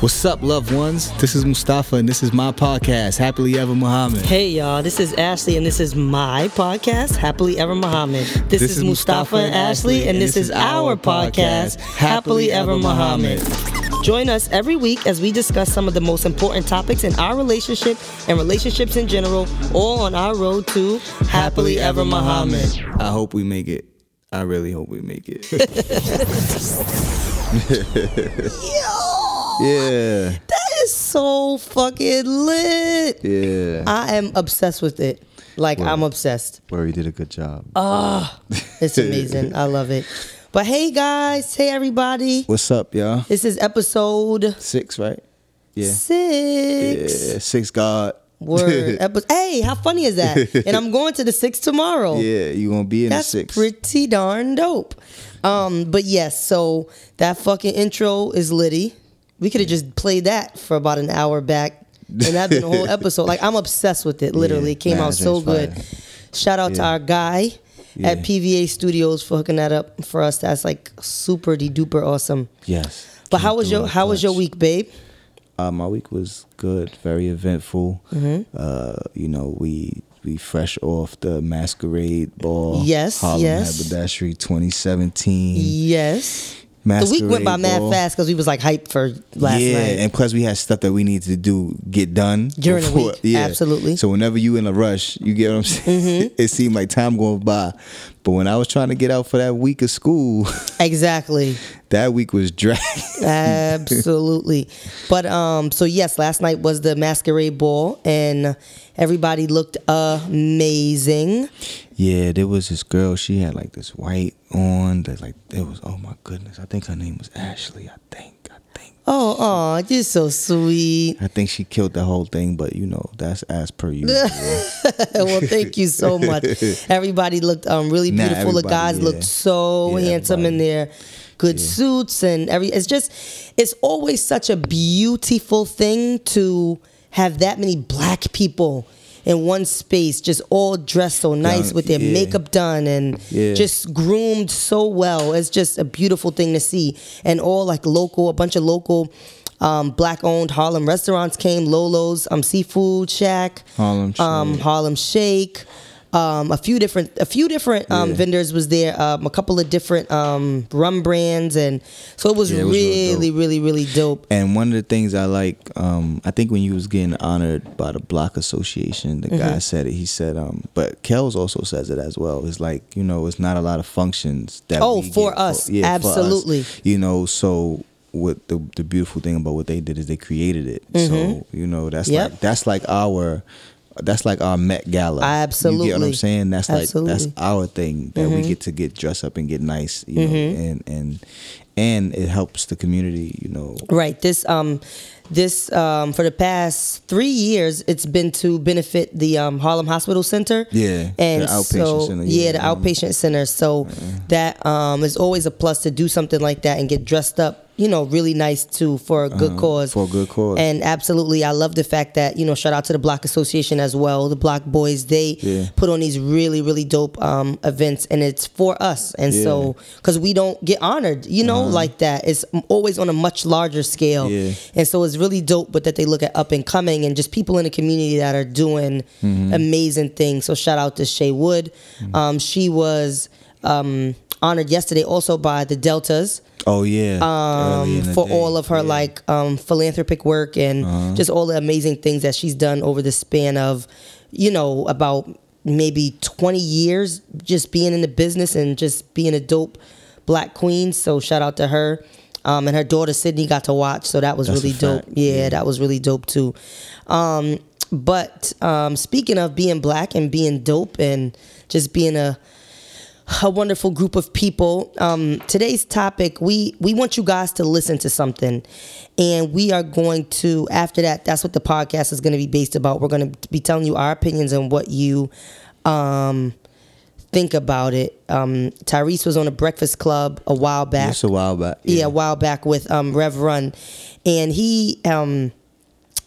What's up, loved ones? This is Mustafa, and this is my podcast, Happily Ever Muhammad. Hey y'all, this is Ashley and this is my podcast, Happily Ever Muhammad. This, is, Mustafa and Ashley and this is our podcast, Happily Ever Muhammad. Join us every week as we discuss some of the most important topics in our relationship and relationships in general, all on our road to Happily Ever Muhammad. I hope we make it. I really hope we make it. yeah, That is so fucking lit. yeah. I am obsessed with it. Like I'm obsessed. Where he did a good job. Oh it's amazing. I love it. But hey guys, hey everybody. What's up, y'all? This is episode Six, right? Yeah. six. Yeah, six God. Word. Epi- hey, how funny is that? and I'm going to the six tomorrow. Yeah, you gonna be in That's the six. pretty darn dope. Um, but yes, so that fucking intro is litty. We could have just played that for about an hour back, and that'd been a whole episode. Like I'm obsessed with it. Literally, it came nah, out so good. Shout out to our guy at PVA Studios for hooking that up for us. That's like super de duper awesome. yes. But how was your how was your week, babe? Uh, my week was good, very eventful. Mm-hmm. Uh, you know, we we fresh off the masquerade ball. Yes, Harlem yes. Haberdashery 2017. Yes. The week went by mad ball. fast because we was like hyped for last yeah, night. Yeah, and plus we had stuff that we needed to do get done During the week, Yeah, absolutely. Mm-hmm. So whenever you in a rush, you get what I'm saying. it seemed like time going by, but when I was trying to get out for that week of school, Exactly. that week was dragged. Absolutely. But um so yes, last night was the masquerade ball and everybody looked amazing. Yeah, there was this girl. She had like this white on. That like it was. Oh my goodness! I think her name was Ashley. I think. I think. Oh, oh, you're so sweet. I think she killed the whole thing. But you know, that's as per usual. well, thank you so much. Everybody looked um really beautiful. the guys yeah. looked so Yeah, handsome in their good suits and every it's just it's always such a beautiful thing to have that many black people in one space just all dressed so nice Done, with their yeah. makeup done and Yeah. just groomed so well it's just a beautiful thing to see and all like local a bunch of local um, black owned Harlem restaurants came Lolo's um, seafood shack Harlem um, Harlem Shake. Um, a few different, a few different um, Yeah. vendors was there. Um, a couple of different um, rum brands, and so it was, Yeah, it was real really, really, really dope. And one of the things I like, um, I think when you was getting honored by the Block Association, the Mm-hmm. guy said it. He said, um, but Kells also says it as well. It's like you know, it's not a lot of functions that. Oh, we for get us. for us. Absolutely. You know, so what the the beautiful thing about what they did is they created it. So you know, that's Mm-hmm. Yep. like that's like our. That's like our Met Gala. Absolutely, you get what I'm saying? That's like that's Absolutely. Mm-hmm. our thing that we get to get dressed up and get nice, you know, and and and it helps the community, you know, Right. This um, this um, for the past three years, it's been to benefit the um, Harlem Hospital Center. Yeah, and the outpatient so center, yeah, yeah. the Mhm. outpatient center. So that um is always a plus to do something like that and get dressed up. You know, really nice too for a good cause. Uh-huh. for a good cause. And absolutely, I love the fact that you know, shout out to the Block Association as well. The Block Boys, they Yeah. put on these really, really dope um, events, and it's for us. And so, because we don't get honored, you know, like that. It's always on a much larger scale. Uh-huh. Yeah. And so, it's really dope. But that they look at up and coming and just people in the community that are doing Mm-hmm. amazing things. So, shout out to Shay Wood. Um, she was um, honored yesterday also by the Deltas Oh yeah, um, for all of her like um, philanthropic work and Uh-huh. just all the amazing things that she's done over the span of, you know, about maybe 20 years just being in the business and just being a dope black queen. So shout out to her. Um, and her daughter Sydney got to watch, so that was That's really dope. fact. Yeah, that was really dope too. Um, but um, speaking of being black and being dope and just being a a wonderful group of people. Um, today's topic, we we want you guys to listen to something, and we are going to after that. That's what the podcast is going to be based about. We're going to be telling you our opinions and what you um, think about it. Um, Tyrese was on a Breakfast Club a while back. Just a while back. yeah. a while back with um, Rev Run, and he um,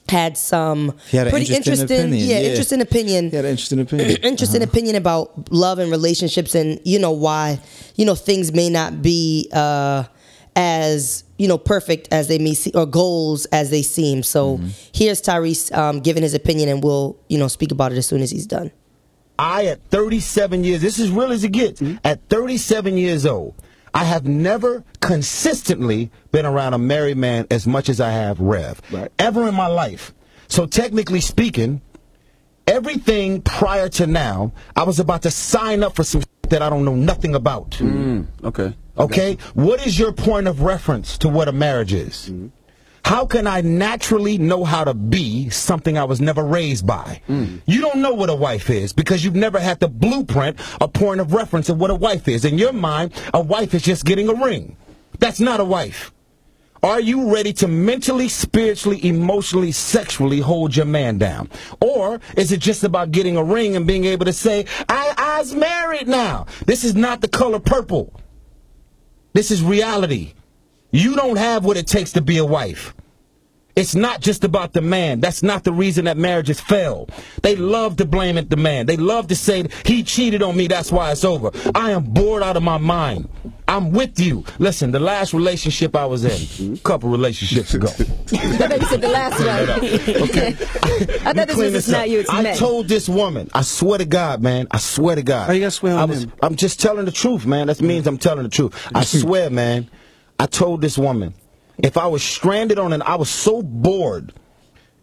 had some had pretty interesting interesting, opinion, yeah, yeah. interesting opinion He had an interesting opinion. interesting opinion about love and relationships and you know why you know things may not be uh as you know perfect as they may see or goals as they seem. So Mm-hmm. here's Tyrese um, giving his opinion, and we'll you know speak about it as soon as he's done. I, at 37 years, this is real as it gets. At 37 years old, I have never consistently been around a married man as much as I have Rev. Right. Ever in my life. So, technically speaking, everything prior to now, I was about to sign up for some that I don't know nothing about. Okay. Okay? What is your point of reference to what a marriage is? How can I naturally know how to be something I was never raised by? Mm. You don't know what a wife is because you've never had the blueprint, a point of reference of what a wife is. In your mind, a wife is just getting a ring. That's not a wife. Are you ready to mentally, spiritually, emotionally, sexually hold your man down? Or is it just about getting a ring and being able to say, I, I's married now? This is not the color purple. This is reality. You don't have what it takes to be a wife. It's not just about the man. That's not the reason that marriages fail. They love to blame it the man. They love to say he cheated on me. That's why it's over. I am bored out of my mind. I'm with you. Listen, the last relationship I was in, a couple relationships ago. I thought you said the last one. Okay. I thought this Clean was this not up. you, it's I men. told this woman, I swear to God, man, I swear to God. How you gotta swear on I was, them? I'm just telling the truth, man. That means I'm telling the truth. I swear, man. I told this woman, if I was stranded on an, I was so bored.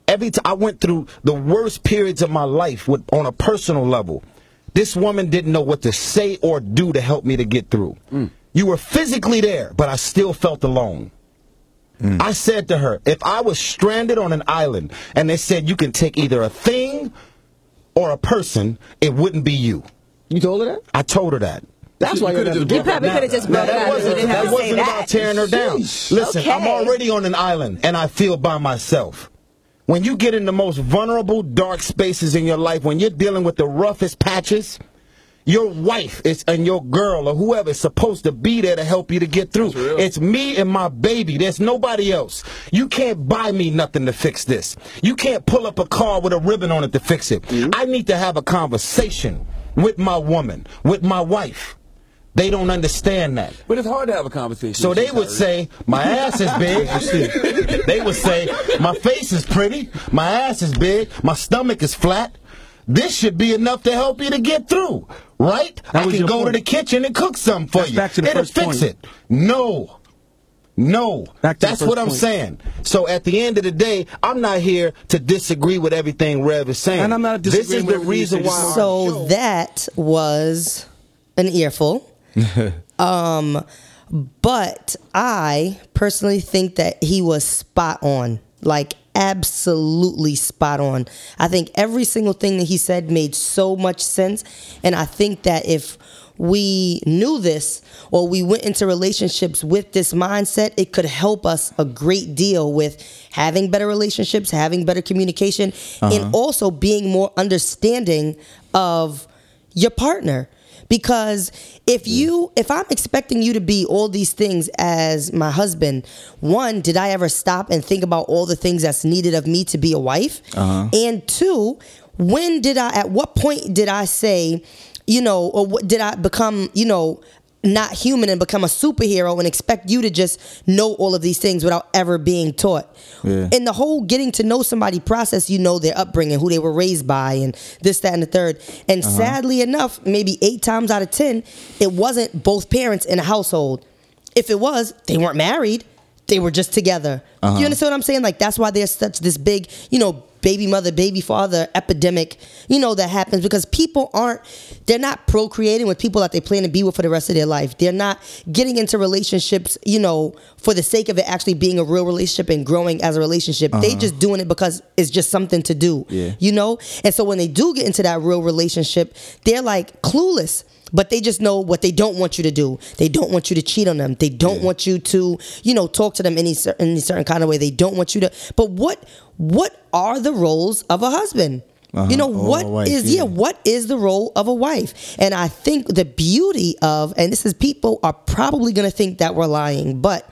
Every time I went through the worst periods of my life with, on a personal level, this woman didn't know what to say or do to help me to get through. Mm. You were physically there, but I still felt alone. Mm. I said to her, if I was stranded on an island and they said you can take either a thing or a person, it wouldn't be you. You told her that? I told her that. That's why You you're not probably could have just it that. You wasn't, that say wasn't about that. tearing her down. Sheesh. Listen, I'm already on an island and I feel by myself. When you get in the most vulnerable, dark spaces in your life, when you're dealing with the roughest patches, your wife is and your girl or whoever is supposed to be there to help you to get through. It's me and my baby. There's nobody else. You can't buy me nothing to fix this. You can't pull up a car with a ribbon on it to fix it. Mm-hmm. I need to have a conversation with my woman, with my wife. They don't understand that. But it's hard to have a conversation. So they would Tyrese. say, my ass is big. they would say, my face is pretty, my ass is big, my stomach is flat. This should be enough to help you to get through, right? That I can your go to the kitchen and cook something for That's you. back to the It'll first fix point. it. No. No. Back to That's what I'm point. saying. So at the end of the day, I'm not here to disagree with everything Rev is saying. And I'm not This is disagreeing with the everything you reason why. So that was an earful. um, but I personally think that he was spot on, like absolutely spot on. I think every single thing that he said made so much sense, and I think that if we knew this or we went into relationships with this mindset, it could help us a great deal with having better relationships, having better communication, and also being more understanding of your partner because if mm. you if i'm expecting you to be all these things as my husband one did i ever stop and think about all the things that's needed of me to be a wife? Uh-huh. And two when did i at what point did i say you know or what did i become you know not human and become a superhero and expect you to just know all of these things without ever being taught. Yeah. In the whole getting to know somebody process, you know their upbringing, who they were raised by, and this, that, and the third. And uh-huh. sadly enough, maybe eight times out of ten, it wasn't both parents in a household. If it was, they weren't married. They were just together. You uh-huh. understand what I'm saying? Like that's why there's such this big, you know, baby mother, baby father epidemic, you know, that happens because people aren't, they're not procreating with people that they plan to be with for the rest of their life. They're not getting into relationships, you know, for the sake of it actually being a real relationship and growing as a relationship. They uh-huh. just doing it because it's just something to do, Yeah. you know? And so when they do get into that real relationship, they're like clueless. But they just know what they don't want you to do. They don't want you to cheat on them. They don't want you to, you know, talk to them any cer- any certain kind of way. They don't want you to. But what what are the roles of a husband? You know Uh-huh. What wife, is yeah. yeah. what is the role of a wife? And I think the beauty of and this is people are probably going to think that we're lying, but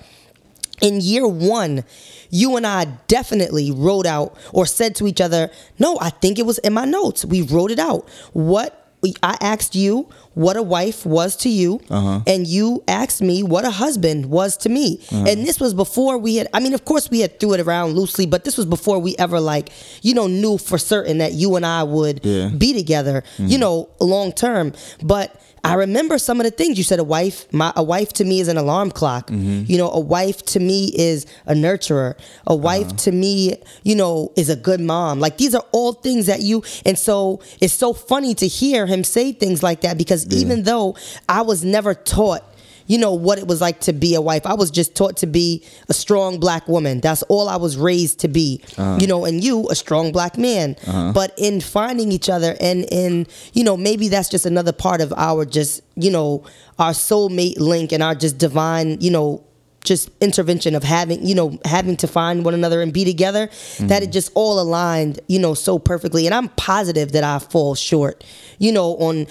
in year one, you and I definitely wrote out or said to each other, No, I think it was in my notes. We wrote it out. What I asked you what a wife was to you, Uh-huh. and you asked me what a husband was to me. Uh-huh. And this was before we had. I mean, of course, we had threw it around loosely, but this was before we ever like you know knew for certain that you and I would Yeah. Mm-hmm. be together. You know, long term. But I remember some of the things you said. A wife, my a wife to me is an alarm clock. Mm-hmm. You know, a wife to me is a nurturer. A wife Uh-huh. to me, you know, is a good mom. Like these are all things that you. And so it's so funny to hear him say things like that because even though I was never taught. You know what it was like to be a wife. I was just taught to be a strong black woman. That's all I was raised to be. Uh-huh. You know, and you a strong black man. Uh-huh. But in finding each other and in, you know, maybe that's just another part of our just, you know, our soulmate link and our just divine, you know, just intervention of having you know having to find one another and be together that it mm-hmm. just all aligned you know so perfectly and i'm positive that i fall short you know on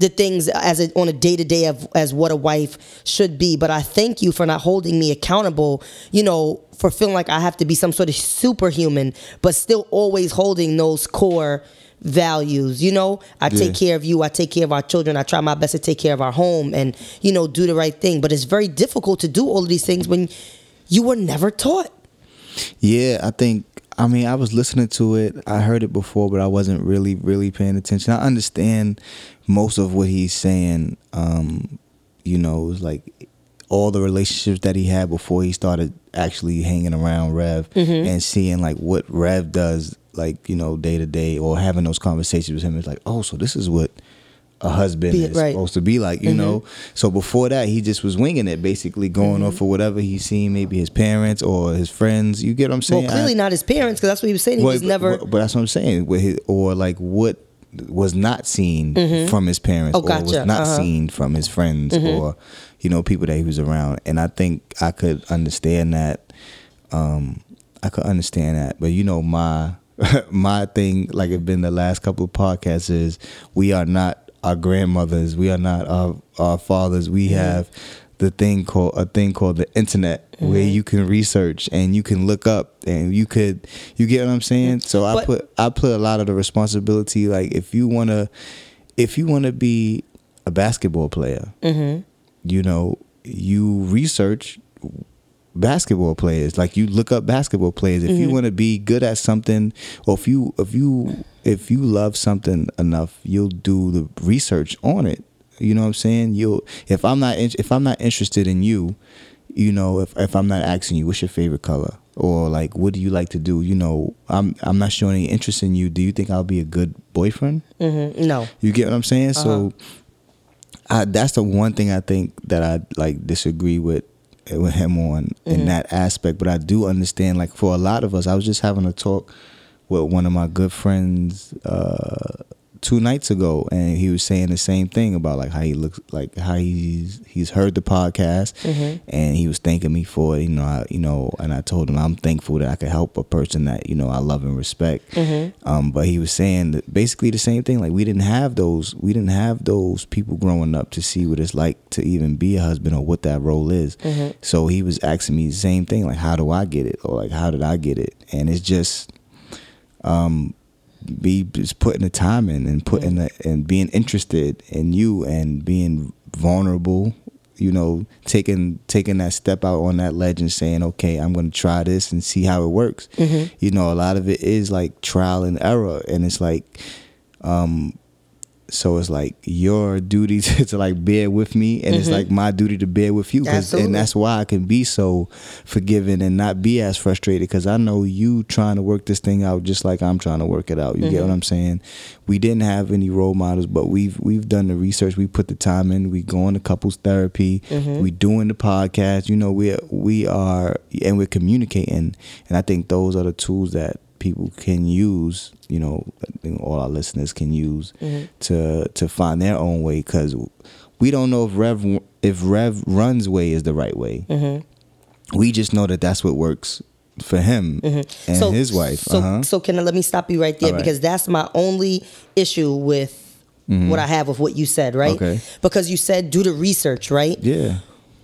the things as a, on a day to day of as what a wife should be. But i thank you for not holding me accountable you know for feeling like i have to be some sort of superhuman but still always holding those core values you know? I take care of you. I take care of our children. I try my best to take care of our home and you know do the right thing. But it's very difficult to do all of these things when you were never taught. Yeah, I think. I mean, I was listening to it. I heard it before, but I wasn't really, really paying attention. I understand most of what he's saying. Um, you know, it was like all the relationships that he had before he started actually hanging around Rev Mm-hmm. and seeing like what Rev does, like you know, day to day, or having those conversations with him. It's like, oh, so this is what a husband Be- is right. supposed to be like, you know. So before that, he just was winging it, basically going off of whatever he seen, maybe his parents or his friends. You get what I'm saying? well clearly I- not his parents because that's what he was saying he well, was never But, but that's what I'm saying. With his, or like what was not seen from his parents, Oh, or was not Uh-huh. seen from his friends, or you know people that he was around. And I think I could understand that. Um, I could understand that, but you know my my thing, like it's been the last couple of podcasts, is we are not our grandmothers, we are not our our fathers. We have the thing called a thing called the internet where mm-hmm. you can research and you can look up and you could you get what I'm saying. So I But- put I put a lot of the responsibility like if you wanna if you wanna be a basketball player, mm-hmm. you know you research basketball players. Like you look up basketball players. If you want to be good at something or if you if you if you love something enough you'll do the research on it. You know what i'm saying? You'll if i'm not in, if i'm not interested in you you know if, if i'm not asking you what's your favorite color? Or like what do you like to do? You know i'm i'm not showing any interest in you. Do you think i'll be a good boyfriend? Mhm. no. You get what I'm saying? So I, that's the one thing I think that I like disagree with with him on in that aspect. But I do understand like for a lot of us, I was just having a talk with one of my good friends uh two nights ago and he was saying the same thing about like how he looks like how he's he's heard the podcast and he was thanking me for it. You know I, you know and I told him I'm thankful that I could help a person that you know I love and respect. Um but he was saying basically the same thing. Like we didn't have those we didn't have those people growing up to see what it's like to even be a husband or what that role is. So he was asking me the same thing like how do I get it? Or like how did I get it? And it's just um be just putting the time in and putting the, and being interested in you and being vulnerable you know taking taking that step out on that ledge and saying okay i'm going to try this and see how it works. You know a lot of it is like trial and error and it's like um so it's like your duty to, to like bear with me and it's mm-hmm. like my duty to bear with you and that's why i can be so forgiving and not be as frustrated because i know you trying to work this thing out just like i'm trying to work it out you get what mm-hmm. i'm saying? We didn't have any role models but we've we've done the research we put the time in we going to couples therapy mm-hmm. we doing the podcast you know we we are and we're communicating and i think those are the tools that people can use you know all our listeners can use to to find their own way because we don't know if rev if rev runs way is the right way we just know that that's what works for him and his wife So, uh-huh. so can I, let me stop you right there right. because that's my only issue with what I have with what you said, right? Mm-hmm. Okay. Because you said do the research, right? yeah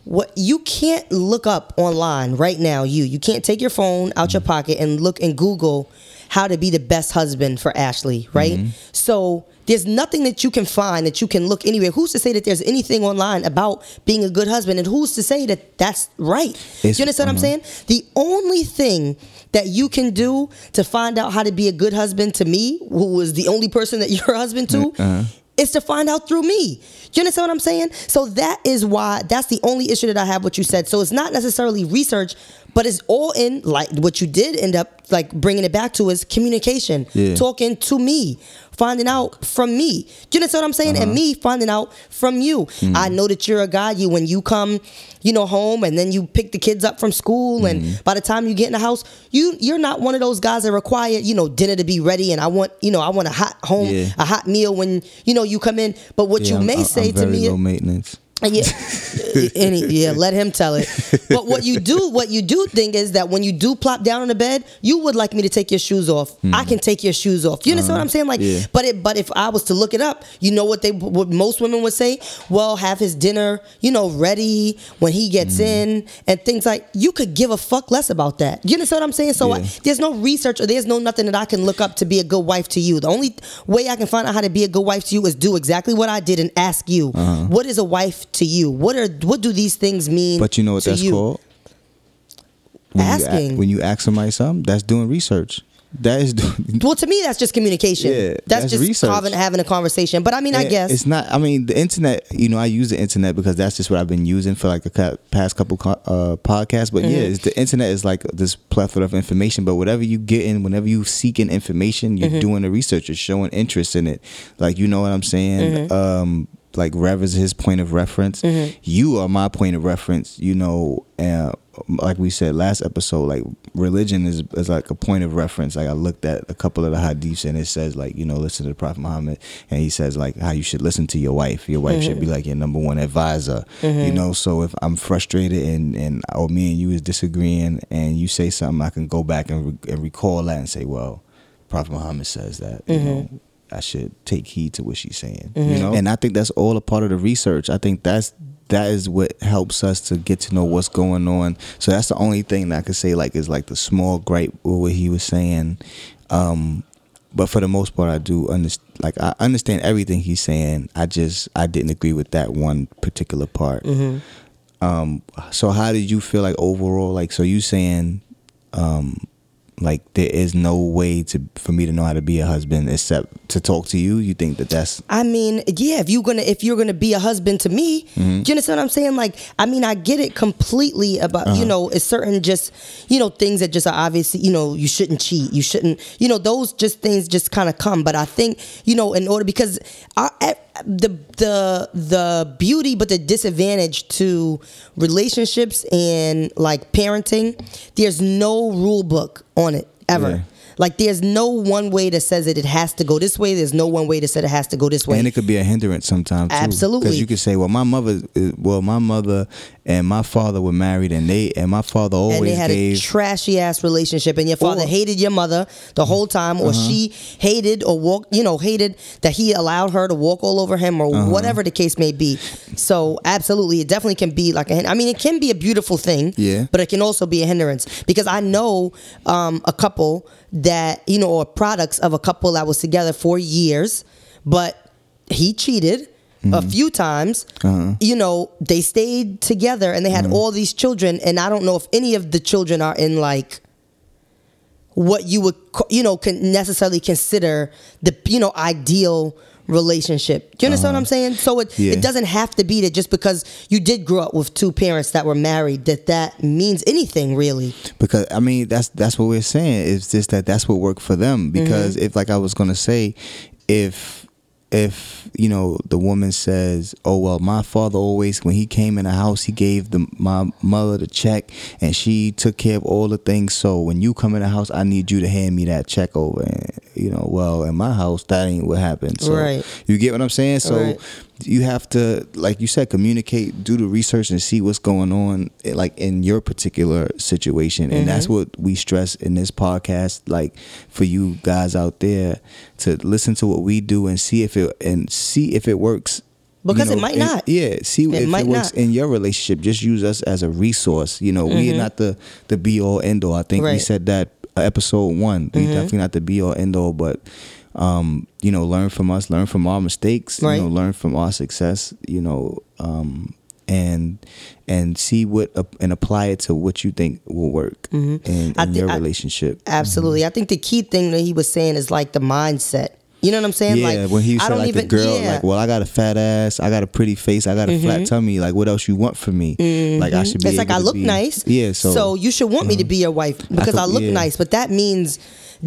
What you can't look up online right now. You you can't take your phone out your pocket and look and Google how to be the best husband for Ashley, right? Mm-hmm. So there's nothing that you can find that you can look anywhere. Who's to say that there's anything online about being a good husband, and who's to say that that's right? It's- you understand what I'm uh-huh. saying? The only thing that you can do to find out how to be a good husband to me, who is the only person that you're a husband to, Uh-huh. is to find out through me. You understand what I'm saying? So that is why that's the only issue that I have what you said. So it's not necessarily research, but it's all in like what you did end up like bringing it back to is communication, Yeah. talking to me, finding out from me. You understand what I'm saying? And uh-huh. me finding out from you. Mm. I know that you're a guy. You when you come, you know, home and then you pick the kids up from school, and mm-hmm. by the time you get in the house, you you're not one of those guys that require you know dinner to be ready, and I want you know I want a hot home, Yeah. a hot meal when you know you come in. But what Yeah, you I'm- may I'm- say I'm to very me, low maintenance. Yeah, any, yeah, let him tell it. But what you do, what you do think is that when you do plop down on the bed, you would like me to take your shoes off. Hmm. I can take your shoes off. You understand what I'm uh-huh. saying? Like, yeah. but it, but if I was to look it up, you know what they, what most women would say? Well, have his dinner, you know, ready when he gets hmm. in, and things like. You could give a fuck less about that. You understand what I'm saying? So Yeah. I, there's no research or there's no nothing that I can look up to be a good wife to you. The only way I can find out how to be a good wife to you is do exactly what I did and ask you, Uh-huh. what is a wife to you? What are what do these things mean? But you know what that's you? called? When You, Asking. a- when you ask somebody something, that's doing research. That is doing. Well, to me, that's just communication. Yeah, that's, that's just research. having having a conversation. But I mean, I guess it's not. I mean, the internet. You know, I use the internet because that's just what I've been using for like the past couple uh, podcasts. But Mm-hmm. yeah, it's, the internet is like this plethora of information. But whatever you get in, whenever you seeking information, you're Mm-hmm. doing the research. You're showing interest in it. Like you know what I'm saying. Mm-hmm. Um, like Rev is his point of reference. Mm-hmm. You are my point of reference. You know, uh, like we said last episode, like religion is is like a point of reference. Like I looked at a couple of the hadiths and it says like you know listen to the Prophet Muhammad and he says like how you should listen to your wife. Your wife should mm-hmm. be like your number one advisor. You mm-hmm. know, so if I'm frustrated and and or me and you is disagreeing and you say something, I can go back and, re- and recall that and say, well, Prophet Muhammad says that. You know, I should take heed to what she's saying. You know, and I think that's all a part of the research. I think that's that is what helps us to get to know what's going on. So that's the only thing that I could say like is like the small gripe with what he was saying. Um, but for the most part, I do understand. Like I understand everything he's saying. I just I didn't agree with that one particular part. Um, so how did you feel like overall? Like so you saying, um, like there is no way to for me to know how to be a husband except to talk to you. You think that that's I mean, yeah, if you're gonna if you're gonna be a husband to me, Mm-hmm. do you understand what I'm saying? Like, I mean, I get it completely about Uh-huh. you know, it's certain just you know things that just are obviously you know you shouldn't cheat, you shouldn't you know those just things just kind of come. But I think you know in order because our, eh, the the the beauty but the disadvantage to relationships and like parenting, there's no rule book on it ever. Yeah. Like there's no one way that says that it has to go this way. There's no one way that said it has to go this way. and it could be a hindrance sometimes. too. Absolutely. because you could say, well, my mother, uh, well, my mother and my father were married, and they and my father always and they had gave. a trashy ass relationship, and your father Or- hated your mother the whole time, or Uh-huh. she hated or walked, you know, hated that he allowed her to walk all over him, or Uh-huh. whatever the case may be. So, absolutely, it definitely can be like a. I mean, it can be a beautiful thing, Yeah. but it can also be a hindrance because I know um, a couple that you know, or products of a couple that was together for years, but he cheated. A Mm-hmm. few times, Uh-huh. you know, they stayed together and they had all these children, and I don't know if any of the children are in like what you would you know can necessarily consider the you know ideal relationship. Do you understand what I'm saying? So it. Yeah. it doesn't have to be that just because you did grow up with two parents that were married that that means anything really. because I mean that's that's what we're saying. It's just that that's what worked for them. Mm-hmm. Because if like I was gonna say, if if you know the woman says, "Oh well, my father always when he came in the house, he gave the my mother the check, and she took care of all the things. So when you come in the house, I need you to hand me that check over." And you know, well, in my house, that ain't what happened. So Right. you get what I'm saying? So Right. You have to like you said communicate do the research and see what's going on eh, like in your particular situation and that's what we stress in this podcast like for you guys out there to listen to what we do and see if it and see if it works you Because it might not. yeah see It if might it works not. in your relationship just use us as a resource you know we're not the the be all end all i think we said that episode one. Mm-hmm. We definitely not the be all end all, but um, you know, learn from us, learn from our mistakes, Right. you know, learn from our success, you know, um, and and see what uh, and apply it to what you think will work in, in Mm-hmm. I thi- your I- relationship. Absolutely. I think the key thing that he was saying is like the mindset. You know what I'm saying? Yeah, like when he I said don't like even the girl, yeah. Mm-hmm. like, well, I got a fat ass, I got a pretty face, I got a flat tummy. Like, what else you want from me? Like, I should be. it's like I look be- nice. Yeah, so, uh-huh. you should want me to be your wife because I, could- look yeah. nice. But that means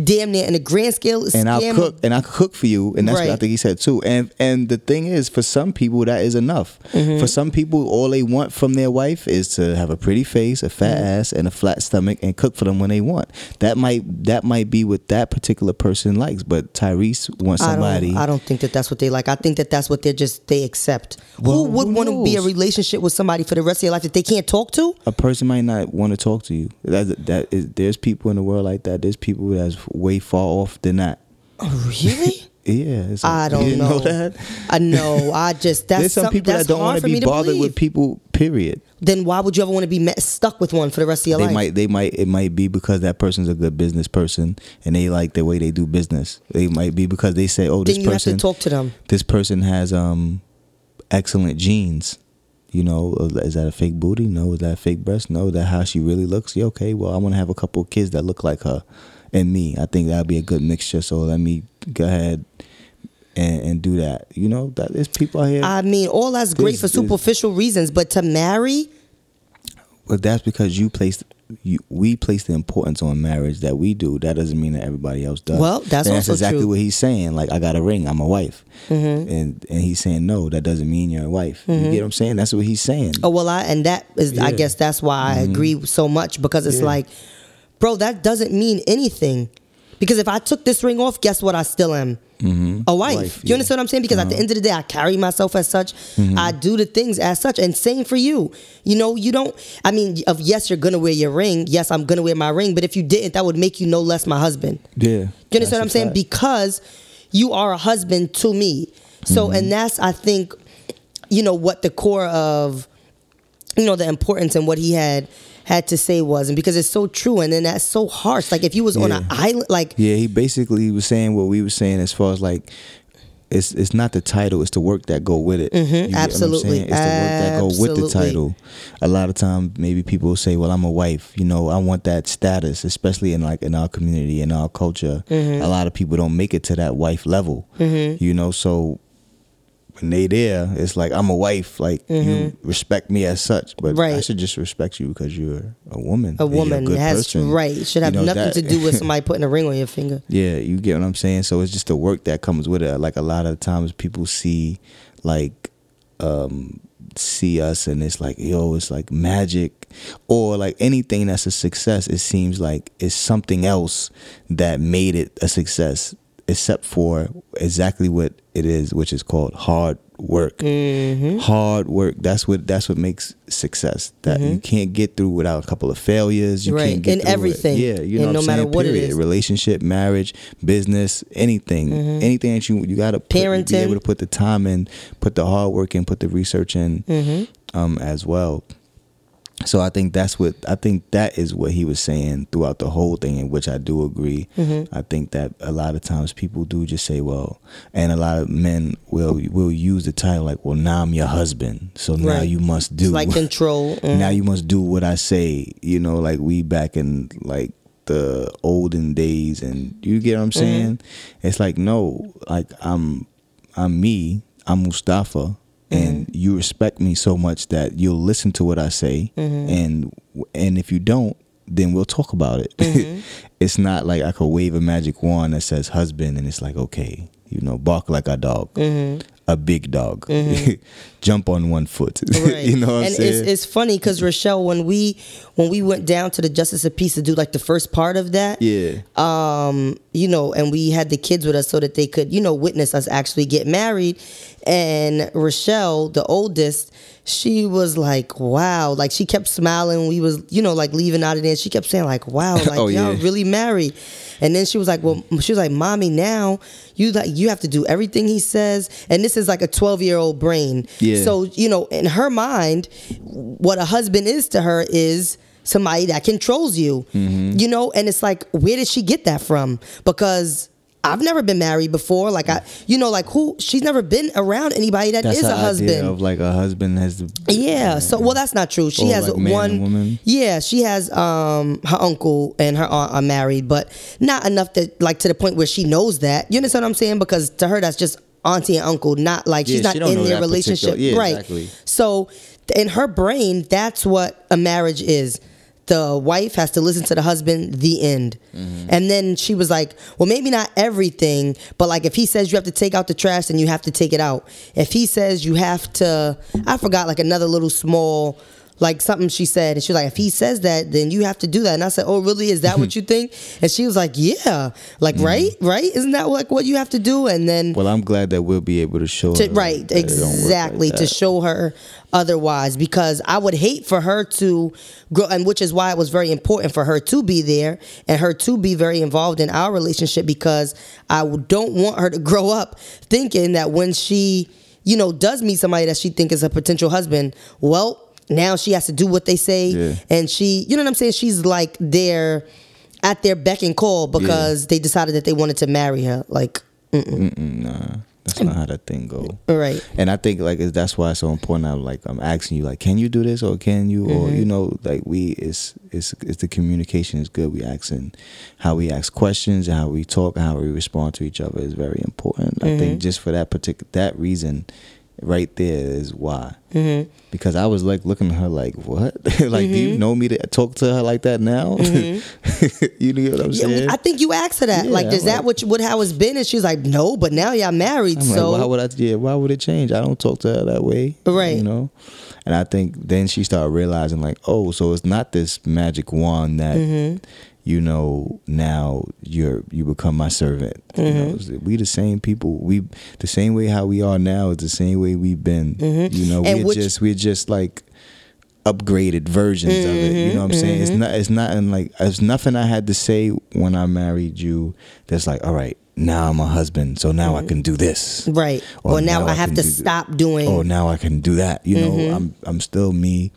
damn near in the grand scale. And I'll cook and I cook for you, and that's what I think he said too. And and the thing is, for some people, that is enough. Mm-hmm. For some people, all they want from their wife is to have a pretty face, a fat Mm-hmm. ass, and a flat stomach, and cook for them when they want. That might that might be what that particular person likes. But Tyrese wants I somebody. don't, I don't think that that's what they like. I think that that's what they're just they accept. Well, who would who want to be a relationship with somebody for the rest of your life that they can't talk to? a person might not want to talk to you. That that is, there's people in the world like that. There's people that's way far off than that. Really? Yeah, it's I don't you didn't know. that. I know. I just that's There's some something people that's that don't want to be bothered believe. with people. Period. Then why would you ever want to be met, stuck with one for the rest of your they life? might they might it might be because that person's a good business person and they like the way they do business. They might be because they say, "Oh, this then you person have to talk to them. this person has um excellent genes." You know, uh, is that a fake booty? No. Is that a fake breast? No. Is that how she really looks? Yeah, okay. Well, I want to have a couple of kids that look like her and me. I think that'd be a good mixture. So let me go ahead and, and do that. You know, that there's people out here. I mean, all that's great for superficial reasons, but to marry, But that's because you placed you we place the importance on marriage that we do. That doesn't mean that everybody else does. Well, that's and also that's exactly true. what he's saying. Like I got a ring, I'm a wife, Mm-hmm. and and he's saying no, that doesn't mean you're a wife. You get what I'm saying? That's what he's saying. oh well, I and that is, I guess that's why I agree so much because it's Yeah. like, bro, that doesn't mean anything. Because if I took this ring off, guess what? I still am a wife. You yeah. understand what I'm saying? Because at the end of the day, I carry myself as such. I do the things as such, and same for you. You know, you don't. I mean, of yes, you're gonna wear your ring. Yes, I'm gonna wear my ring. But if you didn't, that would make you no less my husband. Yeah, You understand what I'm saying? fact. Because you are a husband to me. So, Mm-hmm. and that's, I think, you know, what the core of, you know, the importance and what he had had to say was, and because it's so true, and then that's so harsh. Like if you was on an island, like yeah. He basically was saying what we were saying as far as like. It's, it's not the title, it's the work that go with it. You get what I'm Mm-hmm. absolutely. saying? It's the work that go with the title. A lot of times maybe people say, Well, I'm a wife, you know, I want that status, especially in like in our community, in our culture. Mm-hmm. A lot of people don't make it to that wife level. You know, so when they there, it's like I'm a wife, like you respect me as such. But right. I Mm-hmm. Should just respect you because you're a woman. a woman good has person. right should have You know, nothing that- to do with somebody putting a ring on your finger. yeah, you get what I'm saying. So it's just the work that comes with it. Like a lot of times, people see like um see us and it's like yo it's like magic or like anything that's a success it seems like it's something else that made it a success except for exactly what it is which is called hard work Mm-hmm. hard work that's what that's what makes success that you can't get through without a couple of failures you Mm-hmm. Right. can't get In through it. everything. yeah you know no matter saying? what it Period. is. relationship marriage business anything anything that you you gotta put, be able to put the time in put the hard work in put the research in Mm-hmm. um as well so I think that's what I think that is what he was saying throughout the whole thing, in which I do agree. Mm-hmm. I think that a lot of times people do just say, "Well," and a lot of men will will use the title like, "Well, now I'm your husband, so now you must do It's like control. Mhm. now you must do what I say." You know, like we back in like the olden days, and you get what I'm saying? It's like no, like I'm I'm me, I'm Mustafa, and mm-hmm. you respect me so much that you'll listen to what I say, mm-hmm. and and if you don't, then we'll talk about it. Mm-hmm. it's not like I could wave a magic wand that says husband, and it's like okay, you know, bark like a dog, a big dog, jump on one foot. Right. you know what I'm and saying? it's it's funny because Rochelle, when we when we went down to the Justice of Peace to do like the first part of that, yeah. um, you know, and we had the kids with us so that they could, you know, witness us actually get married. And Rochelle, the oldest, she was like, "Wow!" Like she kept smiling. We was, you know, like leaving out of there. She kept saying, "Like, wow, like Oh, y'all yeah. really married." And then she was like, "Well, she was like, mommy, now you like you have to do everything he says." And this is like a twelve year old brain. Yeah. So you know, in her mind, what a husband is to her is somebody that controls you. Mm-hmm. You know, and it's like, where did she get that from? Because I've never been married before. Like I, you know, like who? She's never been around anybody that That's is a husband. of like a husband has. The, Yeah. So well, that's not true. She has like one. woman? Yeah, she has um her uncle and her aunt are married, but not enough that like to the point where she knows that. You understand what I'm saying? Because to her, that's just auntie and uncle, not like Yeah, she's not she in their relationship, yeah, right? exactly. So in her brain, that's what a marriage is. The wife has to listen to the husband, the end. Mm-hmm. And then she was like, well, maybe not everything, but like if he says you have to take out the trash, then you have to take it out. If he says you have to, I forgot like another little small, like something she said. And she was like, if he says that, then you have to do that. And I said, oh, really? Is that what you think? And she was like, yeah. Like, right? Right? Isn't that like what you have to do? And then. Mm-hmm. Well, I'm glad that we'll be able to show. To, her right, it like exactly. to show her otherwise, because I would hate for her to grow, and which is why it was very important for her to be there and her to be very involved in our relationship, because I don't want her to grow up thinking that when she, you know, does meet somebody that she think is a potential husband, well, now she has to do what they say, Yeah. and she, you know what I'm saying? She's like their at their beck and call because they decided that they wanted to marry her. Like, Mm, Nah, that's not how that thing go. right. And I think like that's why it's so important. I'm like I'm asking you like, can you do this or can you or Mm-hmm. you know like we it's it's it's the communication is good. We asking how we ask questions and how we talk and how we respond to each other is very important. I Mm-hmm. think just for that particular that reason, right there is why. Mm-hmm. Because I was like looking at her like, what? like, do you know me to talk to her like that now? you know what I'm Mm-hmm. Yeah, saying? I think you asked her that. Yeah, like, is I'm that like- what you, what how it's been? And she's like, no, but now y'all married, I'm so like, why would I? Yeah, why would it change? I don't talk to her that way, Right. You know, and I think then she started realizing, like, oh, so it's not this magic wand that, Mm-hmm. You know, now you're you become my servant. Mm-hmm. It's- we the same people. We the same way how we are now is the same way we've been. You know, Mm-hmm. And we're just we're just like upgraded versions of it. You know what I'm saying? It's not it's not in like it's nothing I had to say when I married you that's like, all right, now I'm a husband, so now I can do this. right. Or, now, I have to do stop doing. Oh, now I can do that. You know, Mm-hmm. I'm I'm still me.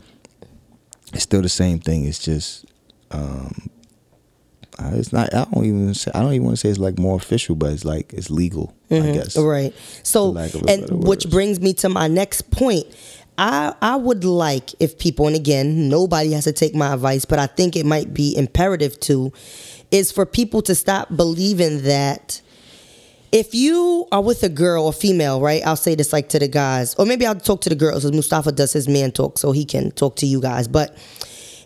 It's still the same thing. It's just um it's not I don't even say I don't even want to say it's like more official, but it's like it's legal, I guess. Mm-hmm. Right. So, For lack of a and which brings me to my next point. I I would like if people, and again, nobody has to take my advice, but I think it might be imperative to, is for people to stop believing that if you are with a girl or female, right? I'll say this like to the guys, or maybe I'll talk to the girls because Mustafa does his man talk, so he can talk to you guys. But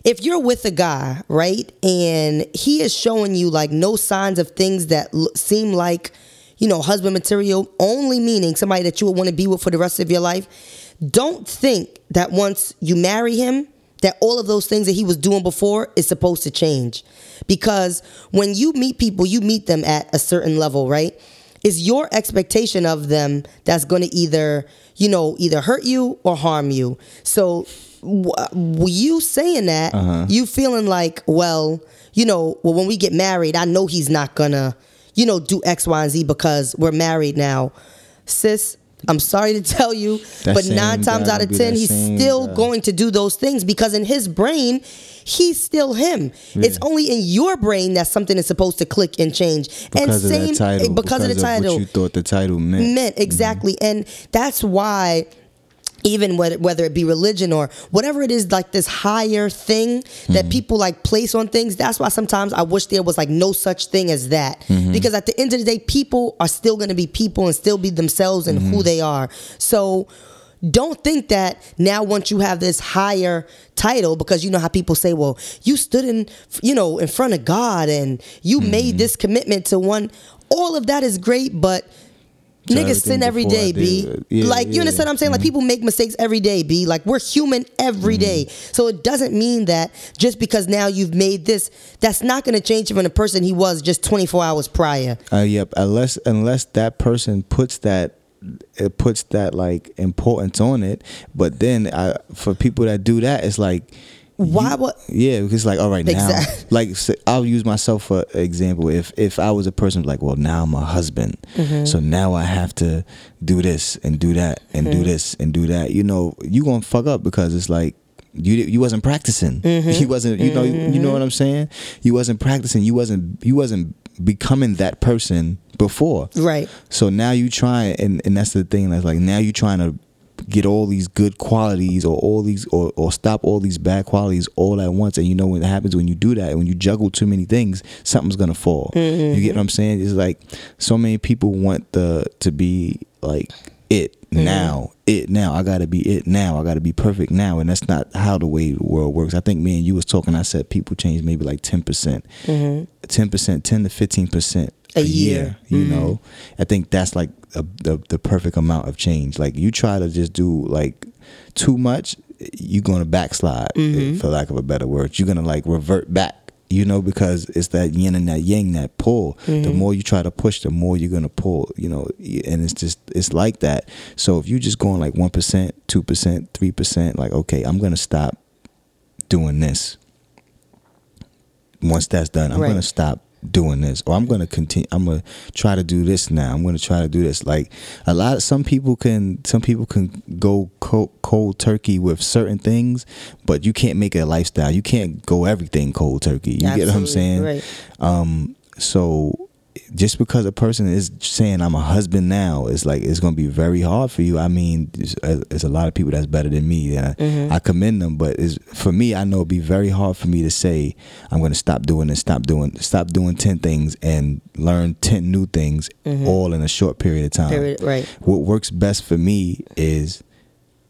if you're with a guy, right, and he is showing you like no signs of things that l- seem like, you know, husband material, only meaning somebody that you would want to be with for the rest of your life, don't think that once you marry him, that all of those things that he was doing before is supposed to change. Because when you meet people, you meet them at a certain level, right? It's your expectation of them that's going to either, you know, either hurt you or harm you. So, you saying that, uh-huh. you feeling like, well, you know, well, when we get married, I know he's not gonna, you know, do X, Y, and Z because we're married now. Sis, I'm sorry to tell you, That but nine times out of ten, he's same still guy. going to do those things because in his brain, he's still him. It's only in your brain that something is supposed to click and change. Because and of that title. because, of the title what you thought the title meant. meant mm-hmm. exactly and that's why even whether, whether it be religion or whatever it is like this higher thing that mm-hmm. people like place on things. That's why sometimes i wish there was like no such thing as that. Mm-hmm. Because at the end of the day people are still going to be people and still be themselves and who mm-hmm. they are. So don't think that now once you have this higher title because you know how people say well you stood in you know in front of god and you made this commitment to one all of that is great but Niggas sin every day, B. yeah, like you yeah. understand what I'm saying? Like people make mistakes every day, B. Like we're human every Mm-hmm. day. So it doesn't mean that just because now you've made this, that's not gonna change him from the person he was just 24 hours prior. Uh, yep. Unless unless that person puts that it puts that like importance on it, but then I, for people that do that, it's like. Why would- Yeah, because like all right now, Exact- like so I'll use myself for example. If if I was a person like, well, now I'm a husband, Mm-hmm. so now I have to do this and do that and Mm-hmm. do this and do that. You know, you gonna fuck up because it's like you you wasn't practicing. You wasn't you know you know what I'm saying. You wasn't practicing. You wasn't you wasn't becoming that person before. Right. So now you try and and that's the thing. That's like now you trying to get all these good qualities or all these or, or stop all these bad qualities all at once. And you know what happens when you do that? When you juggle too many things something's gonna fall. You get mm-hmm. what i'm saying? It's like so many people want the to be like it mm-hmm. now it now. I gotta be it now. I gotta be perfect now. And that's not how the way the world works. I think me and you was talking i said people change maybe like 10%. Mm-hmm. 10% 10 to 15 percent A year. you know? I think that's like a, the, the perfect amount of change. Like you try to just do like too much you're gonna backslide eh, mm-hmm. for lack of a better word you're gonna like revert back you know because it's that yin and that yang that pull. The mm-hmm. more you try to push the more you're gonna pull you know and it's just it's like that. So if you're just going like 1% 2% 3% like okay i'm gonna stop doing this. Once that's done, I'm Right. gonna stop doing this, or I'm gonna continue. I'm gonna try to do this now. I'm gonna try to do this. Like a lot of some people can, some people can go cold, cold turkey with certain things, but you can't make it a lifestyle. You can't go everything cold turkey. You get what I'm saying? right. Um, so just because a person is saying I'm a husband now, it's like it's gonna be very hard for you. I mean, there's, uh, a lot of people that's better than me. I, Mm-hmm. I commend them, but for me, I know it'd be very hard for me to say I'm gonna stop doing this, stop doing, stop doing ten things, and learn ten new things all in a short period of time. Mm-hmm. Period, right. What works best for me is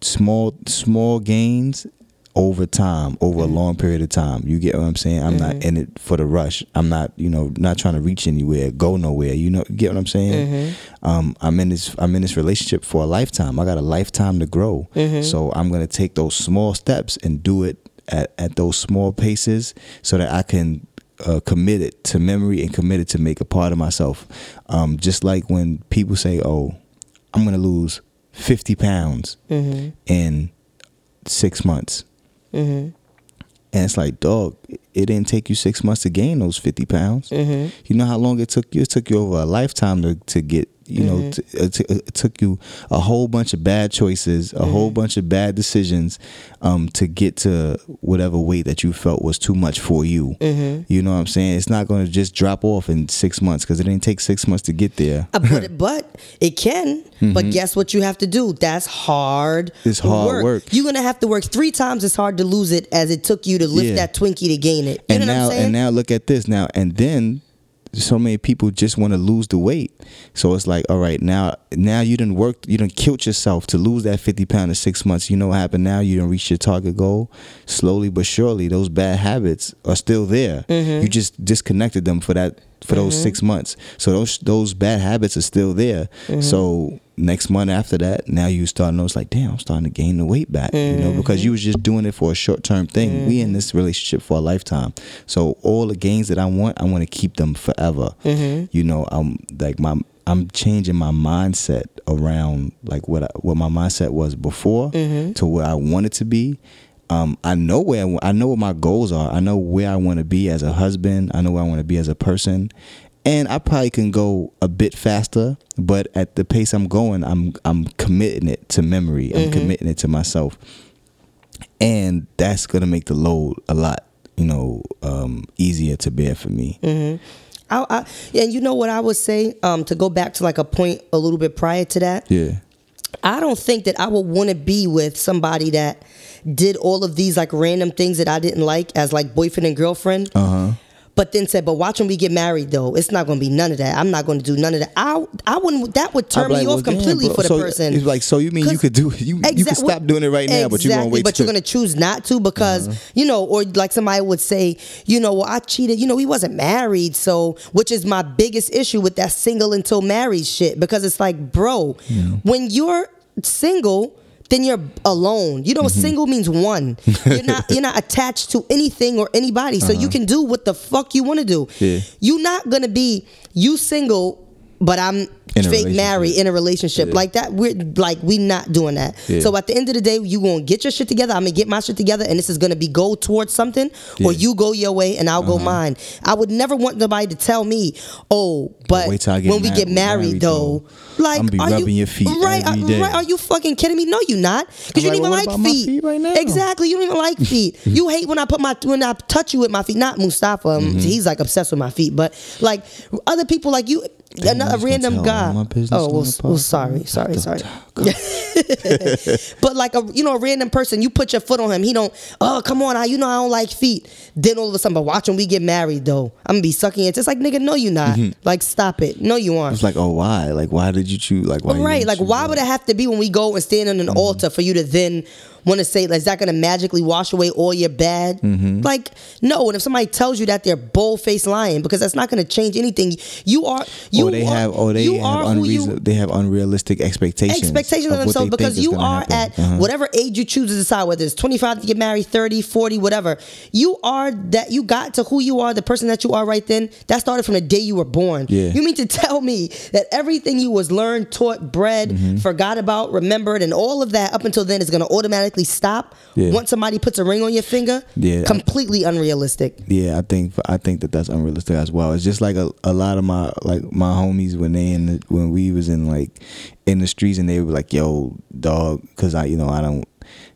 small small gains over time, over a long period of time. You get what I'm saying? I'm not in it for the rush. I'm not, you know, not trying to reach anywhere, go nowhere. You know, get what I'm saying? Um, I'm in this I'm in this relationship for a lifetime. I got a lifetime to grow. So I'm gonna take those small steps and do it at, at those small paces so that I can uh, commit it to memory and commit it to make a part of myself. Um, just like when people say, "Oh, I'm gonna lose 50 pounds in six months," Mm-hmm. and it's like, dog, it didn't take you six months to gain those 50 pounds. Mm-hmm. You know how long it took you? It took you over a lifetime to, to get, you know, to, it, t- it took you a whole bunch of bad choices, a whole bunch of bad decisions um, to get to whatever weight that you felt was too much for you. You know what I'm saying? It's not going to just drop off in six months because it didn't take six months to get there. Uh, but, it, but it can. But guess what you have to do? That's hard. Mm-hmm. It's hard work. You're gonna have to work three times as hard to lose it as it took you to lift Yeah. that Twinkie to gain it. You and know now what I'm saying? and now look at this now and then so many people just want to lose the weight. So it's like all right now now you didn't work you didn't killed yourself to lose that 50 pound in six months. You know what happened now? You didn't reach your target goal slowly but surely. Those bad habits are still there. Mm-hmm. you just disconnected them for that for those six months. So those those bad habits are still there. Mm-hmm. so next month after that now you start to notice like damn i'm starting to gain the weight back you know Mm-hmm. because you was just doing it for a short term thing we in this relationship for a lifetime so all the gains that i want i want to keep them forever Mm-hmm. you know i'm like my i'm changing my mindset around like what I, what my mindset was before Mm-hmm. to where i want it to be um, I know where I, I know what my goals are. I know where I want to be as a husband. I know where I want to be as a person, and I probably can go a bit faster. But at the pace I'm going, I'm I'm committing it to memory. I'm committing it to myself, and that's gonna make the load a lot, you know, um, easier to bear for me. I, I, yeah, and you know what I would say um, to go back to like a point a little bit prior to that. Yeah, I don't think that I would want to be with somebody that did all of these like random things that I didn't like as like boyfriend and girlfriend. Uh-huh. But then said, but watch when we get married though, it's not going to be none of that. I'm not going to do none of that. I I wouldn't. That would turn I'd me off well, completely bro. for the So person. it's like, so you mean you could do- you- you could stop doing it right now, but you're gonna wait But you're going to choose not to because uh-huh. you know, or like somebody would say, you know, well, I cheated. You know, he wasn't married, so which is my biggest issue with that single until married shit because it's like, bro, when you're single. Then you're alone. You know, Mm-hmm. single means one. You're not you're not attached to anything or anybody, so you can do what the fuck you want to do. Uh-huh. Yeah. You're not gonna be you single but I'm fake married in a relationship like that. We're like we not doing that. Yeah. So at the end of the day, you gonna get your shit together. I'm gonna get my shit together, and this is gonna be go towards something, or you go your way and I'll go mine. I would never want nobody to tell me, oh, but Wait till I get when we get married- married, married, though, though, like I'ma be are rubbing you, your feet right? every are- day. Right? Are you fucking kidding me? No, you not. Because you I'm don't even well, like what about my feet. feet right now? Exactly. You don't even like feet. you hate when I put my when I touch you with my feet. Not Mustafa. um, Mm-hmm. He's like obsessed with my feet, but like other people, like you, another random gonna tell all guy. oh well, well, sorry, sorry, sorry. but like a you know a random person, you put your foot on him. He don't. Oh come on, I you know I don't like feet. Then all of a sudden, but watch when we get married though, I'm gonna be sucking it. It's like nigga, no you not. Like stop it. No you aren't. It's like, oh, why? Like, why did you choose? Like, why? Right, like why that? would it have to be when we go and stand on an Mm-hmm. altar for you to then want to say, like, is that going to magically wash away all your bad? Mm-hmm. Like, no. And if somebody tells you that they're bold faced lying, because that's not going to change anything. You are, you or they are, have, or they have who you they have unrealistic expectations. expectations of themselves because you are happen. at Uh-huh. whatever age you choose to decide whether it's 25 to get married 30 40 whatever you are that you got to who you are the person that you are right then that started from the day you were born Yeah. you mean to tell me that everything you was learned taught bred Mm-hmm. forgot about remembered and all of that up until then is going to automatically stop Yeah. once somebody puts a ring on your finger Yeah. completely unrealistic Yeah, I think I think that that's unrealistic as well. It's just like a, a lot of my like my homies when they in the, when we was in like in the streets and they were like, "Yo, dog," because I you know I don't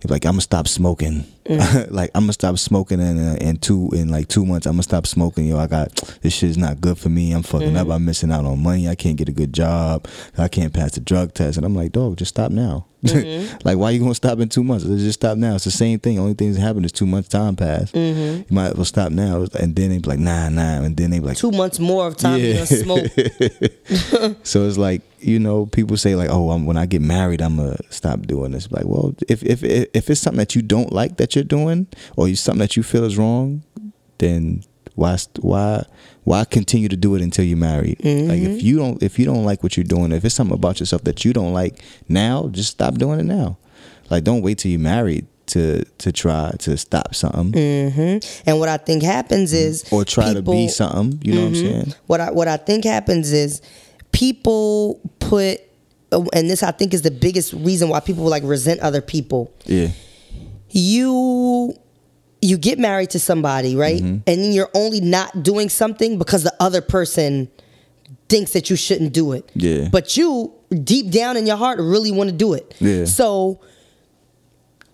be like I'm gonna stop smoking. Mm. like I'm gonna stop smoking in uh, in two in like two months. I'm gonna stop smoking. Yo, I got this shit's not good for me. I'm fucking up. Mm. I'm missing out on money. I can't get a good job. I can't pass the drug test. And I'm like, dog, just stop now. Mm-hmm. like, why you gonna stop in two months? Let's just stop now. It's the same thing. Only thing that's happened is two months time passed. Mm-hmm. You might as well stop now. And then they be like, nah, nah. And then they be like, two months more of time Yeah. gonna smoke so it's like you know, people say like, "Oh, I'm, when I get married, I'm gonna stop doing this." Like, well, if if if it's something that you don't like that you're doing, or you something that you feel is wrong, then why why why continue to do it until you're married? Like, if mm-hmm. you don't if you don't like what you're doing, if it's something about yourself that you don't like now, just stop doing it now. Like, don't wait till you're married to to try to stop something mm-hmm. and what i think happens mm-hmm. is or try to be something. You know what I'm saying? what I what I think happens is people put and this I think is the biggest reason why people like resent other people. Yeah. You you get married to somebody, right? Mm-hmm. And then you're only not doing something because the other person thinks that you shouldn't do it. Yeah. But you deep down in your heart really want to do it. Yeah. So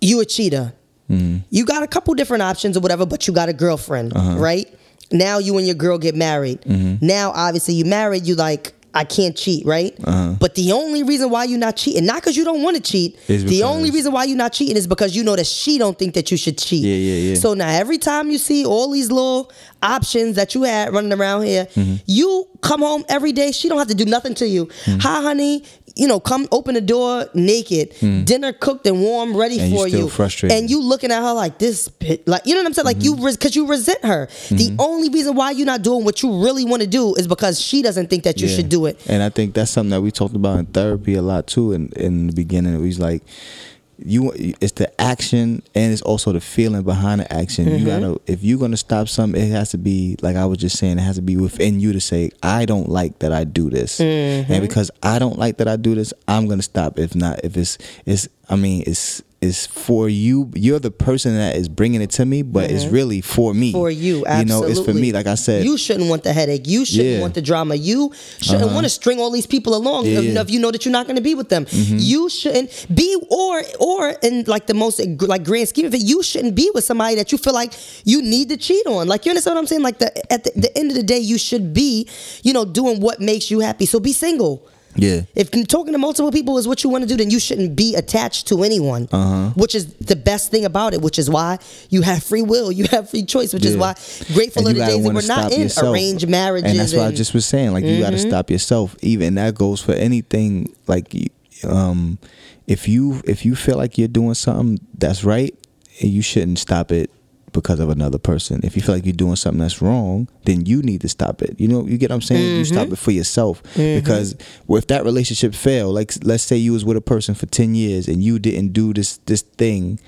you a cheater. Mm-hmm. You got a couple different options or whatever, but you got a girlfriend, Uh-huh. right? Now you and your girl get married. Mm-hmm. Now obviously you married, you like I can't cheat, right? Uh-huh. But the only reason why you're not cheating, not because you don't want to cheat, Is the only reason why you're not cheating is because you know that she don't think that you should cheat. Yeah, yeah, yeah. So now every time you see all these little options that you had running around here, Mm-hmm. you come home every day. She don't have to do nothing to you. Mm-hmm. Hi, honey. You know, come open the door naked, dinner cooked and warm, ready. And for you. frustrated. And you looking at her like this, bitch. like you know what I'm saying? Like Mm-hmm. you, because you resent her. The only reason why you're not doing what you really want to do is because she doesn't think that you Yeah. should do it. And I think that's something that we talked about in therapy a lot too. In in the beginning, it was like you. It's the action and it's also the feeling behind the action. Mm-hmm. You gotta if you're gonna stop something, it has to be like I was just saying. It has to be within you to say I don't like that I do this, Mm-hmm. and because I don't like that I do this, I'm gonna stop. If not, if it's it's I mean it's. It's for you. You're the person that is bringing it to me, but it's really for me. Mm-hmm. for you. Absolutely. You know, it's for me. Like I said, you shouldn't want the headache. You shouldn't Yeah. Uh-huh. want the drama. You shouldn't want to string all these people along Yeah, if, yeah. Mm-hmm. if you know that you're not going to be with them. You shouldn't be, or or in like the most like grand scheme of it, you shouldn't be with somebody that you feel like you need to cheat on. Like you understand what I'm saying? Like the, at the, the end of the day, you should be, you know, doing what makes you happy. So be single. Yeah. If talking to multiple people is what you want to do, then you shouldn't be attached to anyone. Uh-huh. Which is the best thing about it. Which is why you have free will, you have free choice. Which is why grateful And are the days that we're not in yourself. arranged marriages. and that's what I just was saying. Like you got to stop yourself. Even that goes for anything. Like, um, if you if you feel like you're doing something that's right, you shouldn't stop it because of another person. If you feel like you're doing something that's wrong, then you need to stop it. You know, you get what I'm saying? You mm-hmm. stop it for yourself mm-hmm. because if that relationship failed, like let's say you was with a person for ten years and you didn't do this this thing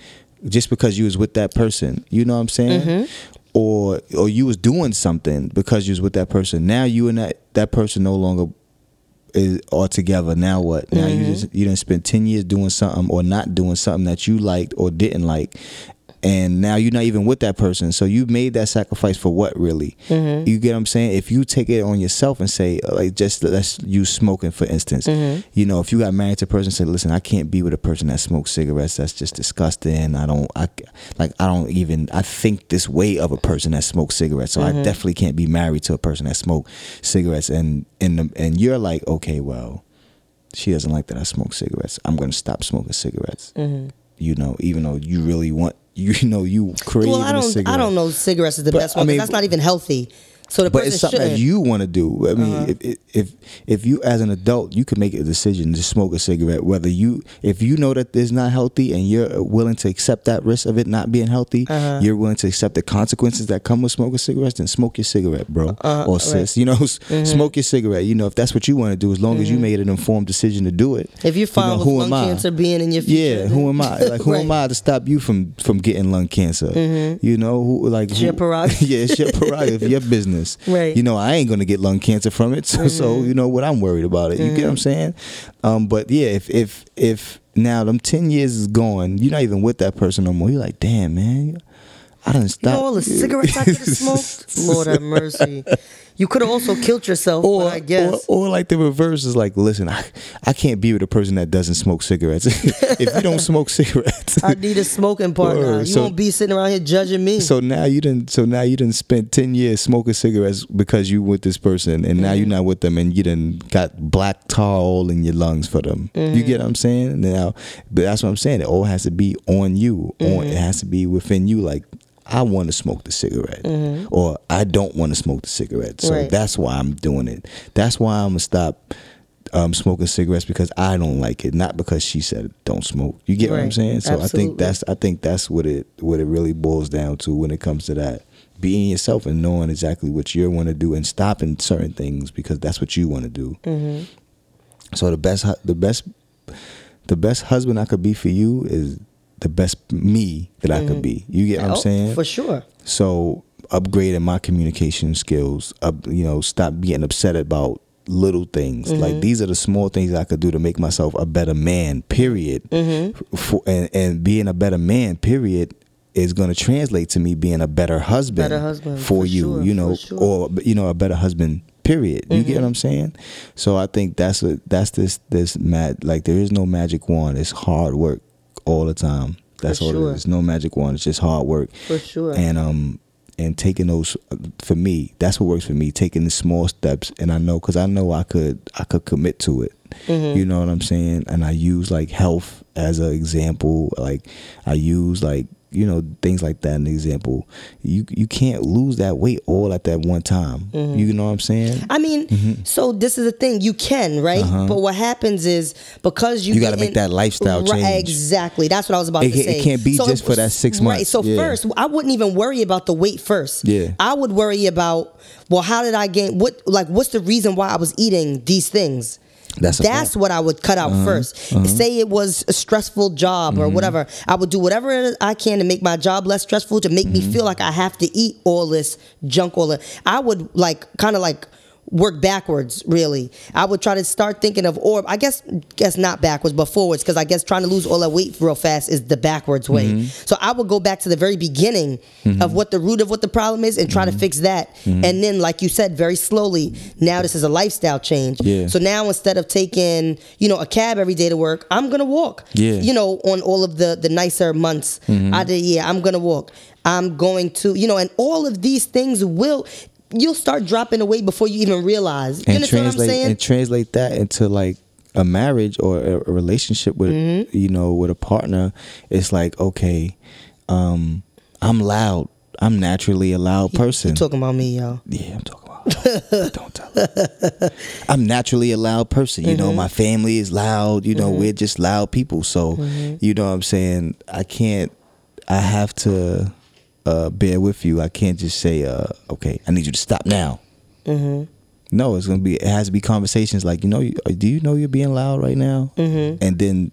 just because you was with that person. You know what I'm saying? Mm-hmm. Or or you was doing something because you was with that person. Now you and that that person no longer is all together. Now what? Now Mm-hmm. you just you didn't spend ten years doing something or not doing something that you liked or didn't like. And now you're not even with that person, so you made that sacrifice for what really? Mm-hmm. You get what I'm saying? If you take it on yourself and say, like, just let's use smoking for instance. Mm-hmm. You know, if you got married to a person, and said, listen, I can't be with a person that smokes cigarettes. That's just disgusting. I don't, I like, I don't even. I think this way of a person that smokes cigarettes. So Mm-hmm. I definitely can't be married to a person that smokes cigarettes. And and the, and you're like, okay, well, she doesn't like that I smoke cigarettes. I'm gonna stop smoking cigarettes. Mm-hmm. You know, even though you really want, you know, you crave Well, I don't. I don't know. Cigarettes is the But, best I one. 'cause mean, that's not even healthy. So the but it's something shouldn't. that you want to do. I mean, Uh-huh. if, if if you as an adult, you can make a decision to smoke a cigarette. Whether you, if you know that it's not healthy and you're willing to accept that risk of it not being healthy, Uh-huh. you're willing to accept the consequences that come with smoking cigarettes. Then smoke your cigarette, bro, Uh-huh, or sis. You know, Mm-hmm. smoke your cigarette. You know, if that's what you want to do, as long as you made an informed decision to do it. if you're you fine know, with who lung am I? cancer being in your future, Yeah, who am I? Like, who am I to stop you from from getting lung cancer? You know, who like Mm-hmm. It's your who- prerogative. yeah, it's your prerogative, your business. Right. Mm-hmm. You know, I ain't gonna get lung cancer from it, so, so you know what I'm worried about it. You get what I'm saying? Um, but yeah, if if if now them ten years is gone, you're not even with that person no more. You're like, damn man, I done You stopped. know all the cigarettes I could have smoked. Lord have mercy. You could have also killed yourself. Or, I guess. or, or like the reverse is like, listen, I, I can't be with a person that doesn't smoke cigarettes. if you don't smoke cigarettes, I need a smoking partner. Word. You So- won't be sitting around here judging me. So now you didn't. So now you didn't spend ten years smoking cigarettes because you with this person, and now you're Mm-hmm. not with them, and you didn't got black tar all in your lungs for them. Mm-hmm. You get what I'm saying? Now, but that's what I'm saying. It all has to be on you. On Mm-hmm. it has to be within you. Like I want to smoke the cigarette, or I don't want to smoke the cigarette. So Mm-hmm. Right. that's why I'm doing it. That's why I'm gonna stop. Um, smoking cigarettes because I don't like it, not because she said don't smoke. You get what I'm saying? So I think that's I think that's what it what it really boils down to when it comes to that. Being yourself and knowing exactly what you want to do and stopping certain things because that's what you want to do. Mm-hmm. So the best the best the best husband I could be for you is the best me that I could mm-hmm. be. You get what Oh, I'm saying? For sure. So upgrading my communication skills, up, you know, stop getting upset about little things. Like mm-hmm. these are the small things I could do to make myself a better man. Period. Mm-hmm. For, and and being a better man. Period. Is going to translate to me being a better husband, Better husband, for for you, sure, you know, sure. Mm-hmm. or you know, a better husband. Period. You get what I'm saying? So I think that's a, that's this this mad like there is no magic wand. It's hard work all the time. That's For all sure. it is. No magic wand. It's just hard work For sure. and um and taking those for me that's what works for me taking the small steps and i know because i know i could i could commit to it Mm-hmm. you know what i'm saying and i use like health as an example like i use like you know things like that an example you you can't lose that weight all at that one time Mm-hmm. you know what i'm saying I mean, Mm-hmm. so this is the thing. You can, right? But what happens is because you Uh-huh. You gotta make that lifestyle Right, change. Exactly. That's what I was about It to ca- it can't be just for that six months Right. So Yeah. first, I wouldn't even worry about the weight first. Yeah. I would worry about well, how did I gain? What like what's the reason why I was eating these things? That's That's. Uh-huh. what I would cut out 1st Say it was a stressful job Mm-hmm. or whatever. I would do whatever I can to make my job less stressful to make me Mm-hmm. feel like I have to eat all this junk. All that I would like kind of like work backwards. Really, I would try to start thinking of or I guess guess not backwards but forwards because I guess trying to lose all that weight real fast is the backwards way. Mm-hmm. So I would go back to the very beginning of what the root of what the problem is and try Mm-hmm. to fix that. And then, like you said, very slowly. Now this is a lifestyle change. Yeah. So now instead of taking you know a cab every day to work, I'm gonna walk. Yeah. Mm-hmm. You know, on all of the the nicer months out of the year, I'm gonna walk. I'm going to you know, and all of these things will. You'll start dropping away before you even realize. You and understand what I'm translate saying? and translate that into like a marriage or a, a relationship with Mm-hmm. you know with a partner it's like okay um i'm loud i'm naturally a loud person You talking about me, y'all? yeah i'm talking about don't tell i'm naturally a loud person you Mm-hmm. know my family is loud you know we're just loud people so Mm-hmm. you know what i'm saying i can't i have to uh bear with you i can't just say uh okay i need you to stop now no, it's gonna be. It has to be conversations like you know. Do you know you're being loud right now? Mm-hmm. And then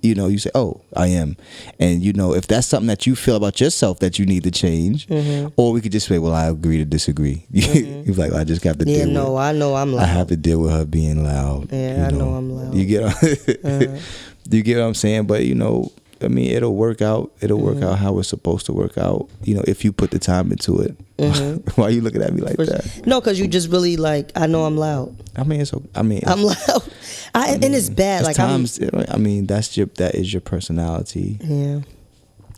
you know, you say, "Oh, I am," and you know, if that's something that you feel about yourself that you need to change, Mm-hmm. or we could just say, "Well, I agree to disagree." You're like, "I just got to Yeah, deal no, with." I know I'm I have to deal with her being loud. Yeah, you I know I'm loud. Uh-huh. You get, Do you get what I'm saying? But you know, I mean, it'll work out. It'll work Mm-hmm. out how it's supposed to work out. You know, if you put the time into it. Why are you looking at me like that? no, because you just really like. I know I'm loud. I mean, it's. I mean, I'm loud. I, and it's bad. Like times. I mean, that's your. That is your personality. Yeah.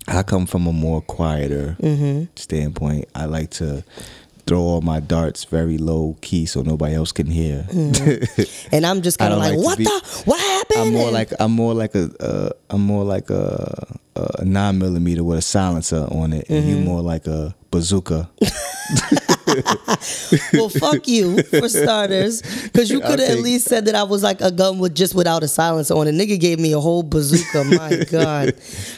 I come from a more quieter Mm-hmm. standpoint. I like to throw all my darts very low key so nobody else can hear. And I'm just kind of like, like what be- the? What happened? I'm more And- like I'm more like a uh, I'm more like a, a nine millimeter with a silencer on it, and you Mm-hmm. more like a bazooka. well, fuck you for starters, because you could have at least said that I was like a gun with just without a silencer on. A nigga gave me a whole bazooka. My God.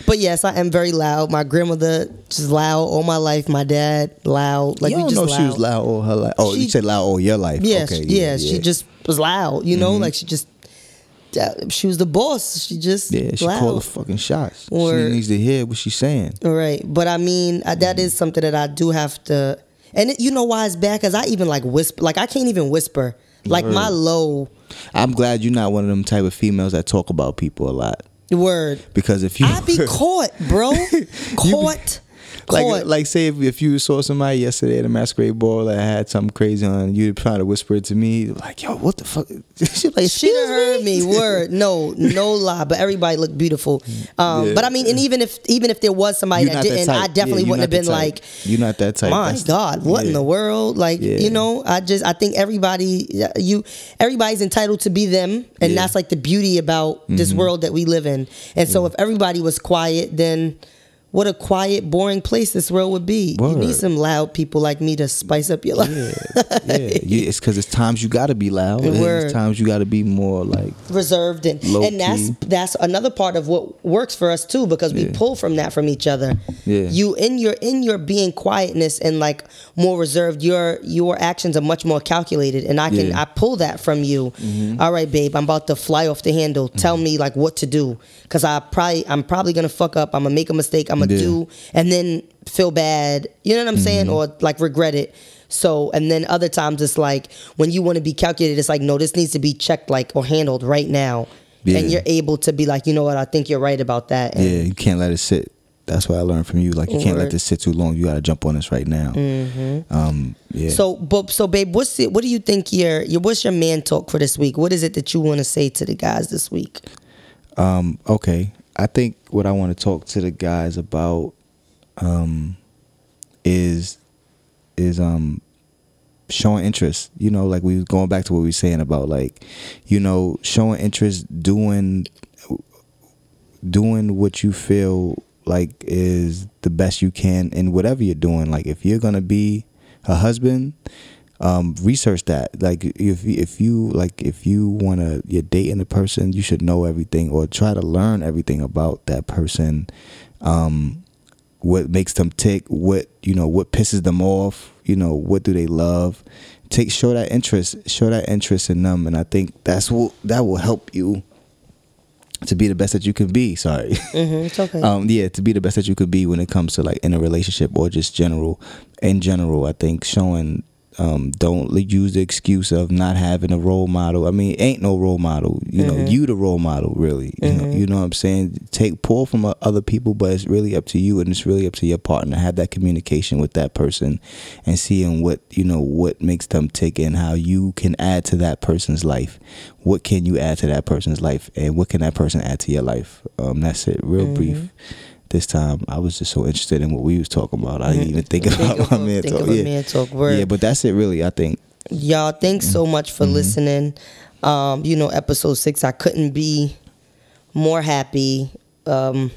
But yes, I am very loud. My grandmother just loud all my life. My dad loud. Like you we don't just know loud. she was loud all her life. Oh, She- you said loud all your life. Yeah, okay, she, yeah, she just was loud. You know, Mm-hmm. like she just. uh, She was the boss. She just yeah. She loud. called the fucking shots. Or- she needs to hear what she's saying. All right, but I mean uh, that is something that I do have to, and it, you know why it's bad? Cause I even like whisper, like I can't even whisper. Like my low I'm glad you're not one of them type of females that talk about people a lot. word, Because if you I be caught, bro, caught, like like say if, if you saw somebody yesterday at a masquerade ball that had something crazy on, you'd try to whisper it to me like, "Yo, what the fuck?" She'd like, she done "Excuse heard me. Word, no, no lie. But everybody looked beautiful. Um, Yeah. But I mean, and even if even if there was somebody You're that didn't, type. I definitely Yeah, wouldn't have been that like. You're not that type. My That's- God, what in the world? Like Yeah. you know, I just I think everybody you everybody's entitled to be them, and Yeah. Mm-hmm. that's like the beauty about this world that we live in. And so if everybody was quiet, then what a quiet, boring place this world would be. You need some loud people like me to spice up your life. yeah, yeah. It's because it's times you got to be loud. and Word. It's times you got to be more like reserved and Low and that's that's another part of what works for us too because we Yeah. pull from that from each other Yeah. you in your in your being quietness and like more reserved your your actions are much more calculated and i can Yeah. Mm-hmm. i pull that from you All right babe i'm about to fly off the handle tell me like what to do because i probably i'm probably gonna fuck up i'm gonna make a mistake i'm gonna Yeah. do and then feel bad you know what i'm saying Mm-hmm. or like regret it so and then other times it's like when you want to be calculated it's like no this needs to be checked like or handled right now Yeah. and you're able to be like you know what i think you're right about that and yeah. You can't let it sit. That's what I learned from you. Like you can't let this sit too long. You got to jump on this right now. Um, yeah. so but so babe what's it what do you think your your what's your man talk for this week what is it that you want to say to the guys this week Um, okay. I think what I want to talk to the guys about um, is is um showing interest. You know, like we going back to what we were saying about like, you know, showing interest, doing doing what you feel like is the best you can in whatever you're doing. Like if you're gonna be a husband, um, research that. Like if if you like if you wanna you're dating a person, you should know everything or try to learn everything about that person. Um, what makes them tick, what you know, what pisses them off, you know, what do they love. Take show that interest, show that interest in them, and I think that's what that will help you to be the best that you can be. Sorry. mm-hmm, it's okay um, yeah, to be the best that you could be when it comes to like in a relationship or just general. In general, I think showing um, don't use the excuse of not having a role model. I mean, ain't no role model. You know, you the role model, really. You know, you know what I'm saying. Take pull from other people, but it's really up to you, and it's really up to your partner. Have that communication with that person, and seeing what you know what makes them tick, and how you can add to that person's life. What can you add to that person's life, and what can that person add to your life? Um, that's it. Real brief. This time, I was just so interested in what we was talking about. I didn't even think about Think my of- man think talk. of yeah. man talk, word. yeah, but that's it. Really, I think. Y'all, thanks so much for listening. Um, you know, episode six, I couldn't be more happy um,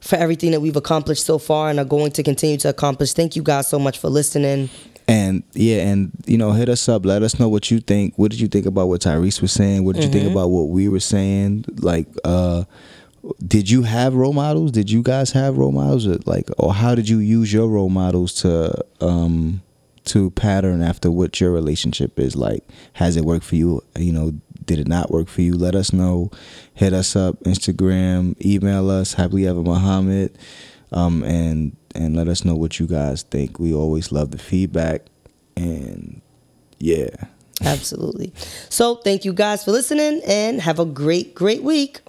for everything that we've accomplished so far and are going to continue to accomplish. Thank you guys so much for listening. And yeah, and you know, hit us up. Let us know what you think. What did you think about what Tyrese was saying? What did you think about what we were saying? Like, uh, did you have role models? Did you guys have role models? Or like, or how did you use your role models to um to pattern after what your relationship is like? Has it worked for you? You know, did it not work for you? Let us know. Hit us up, Instagram, email us, happily ever Muhammad, um, and and let us know what you guys think. We always love the feedback, and yeah. Absolutely. So thank you guys for listening and have a great, great week.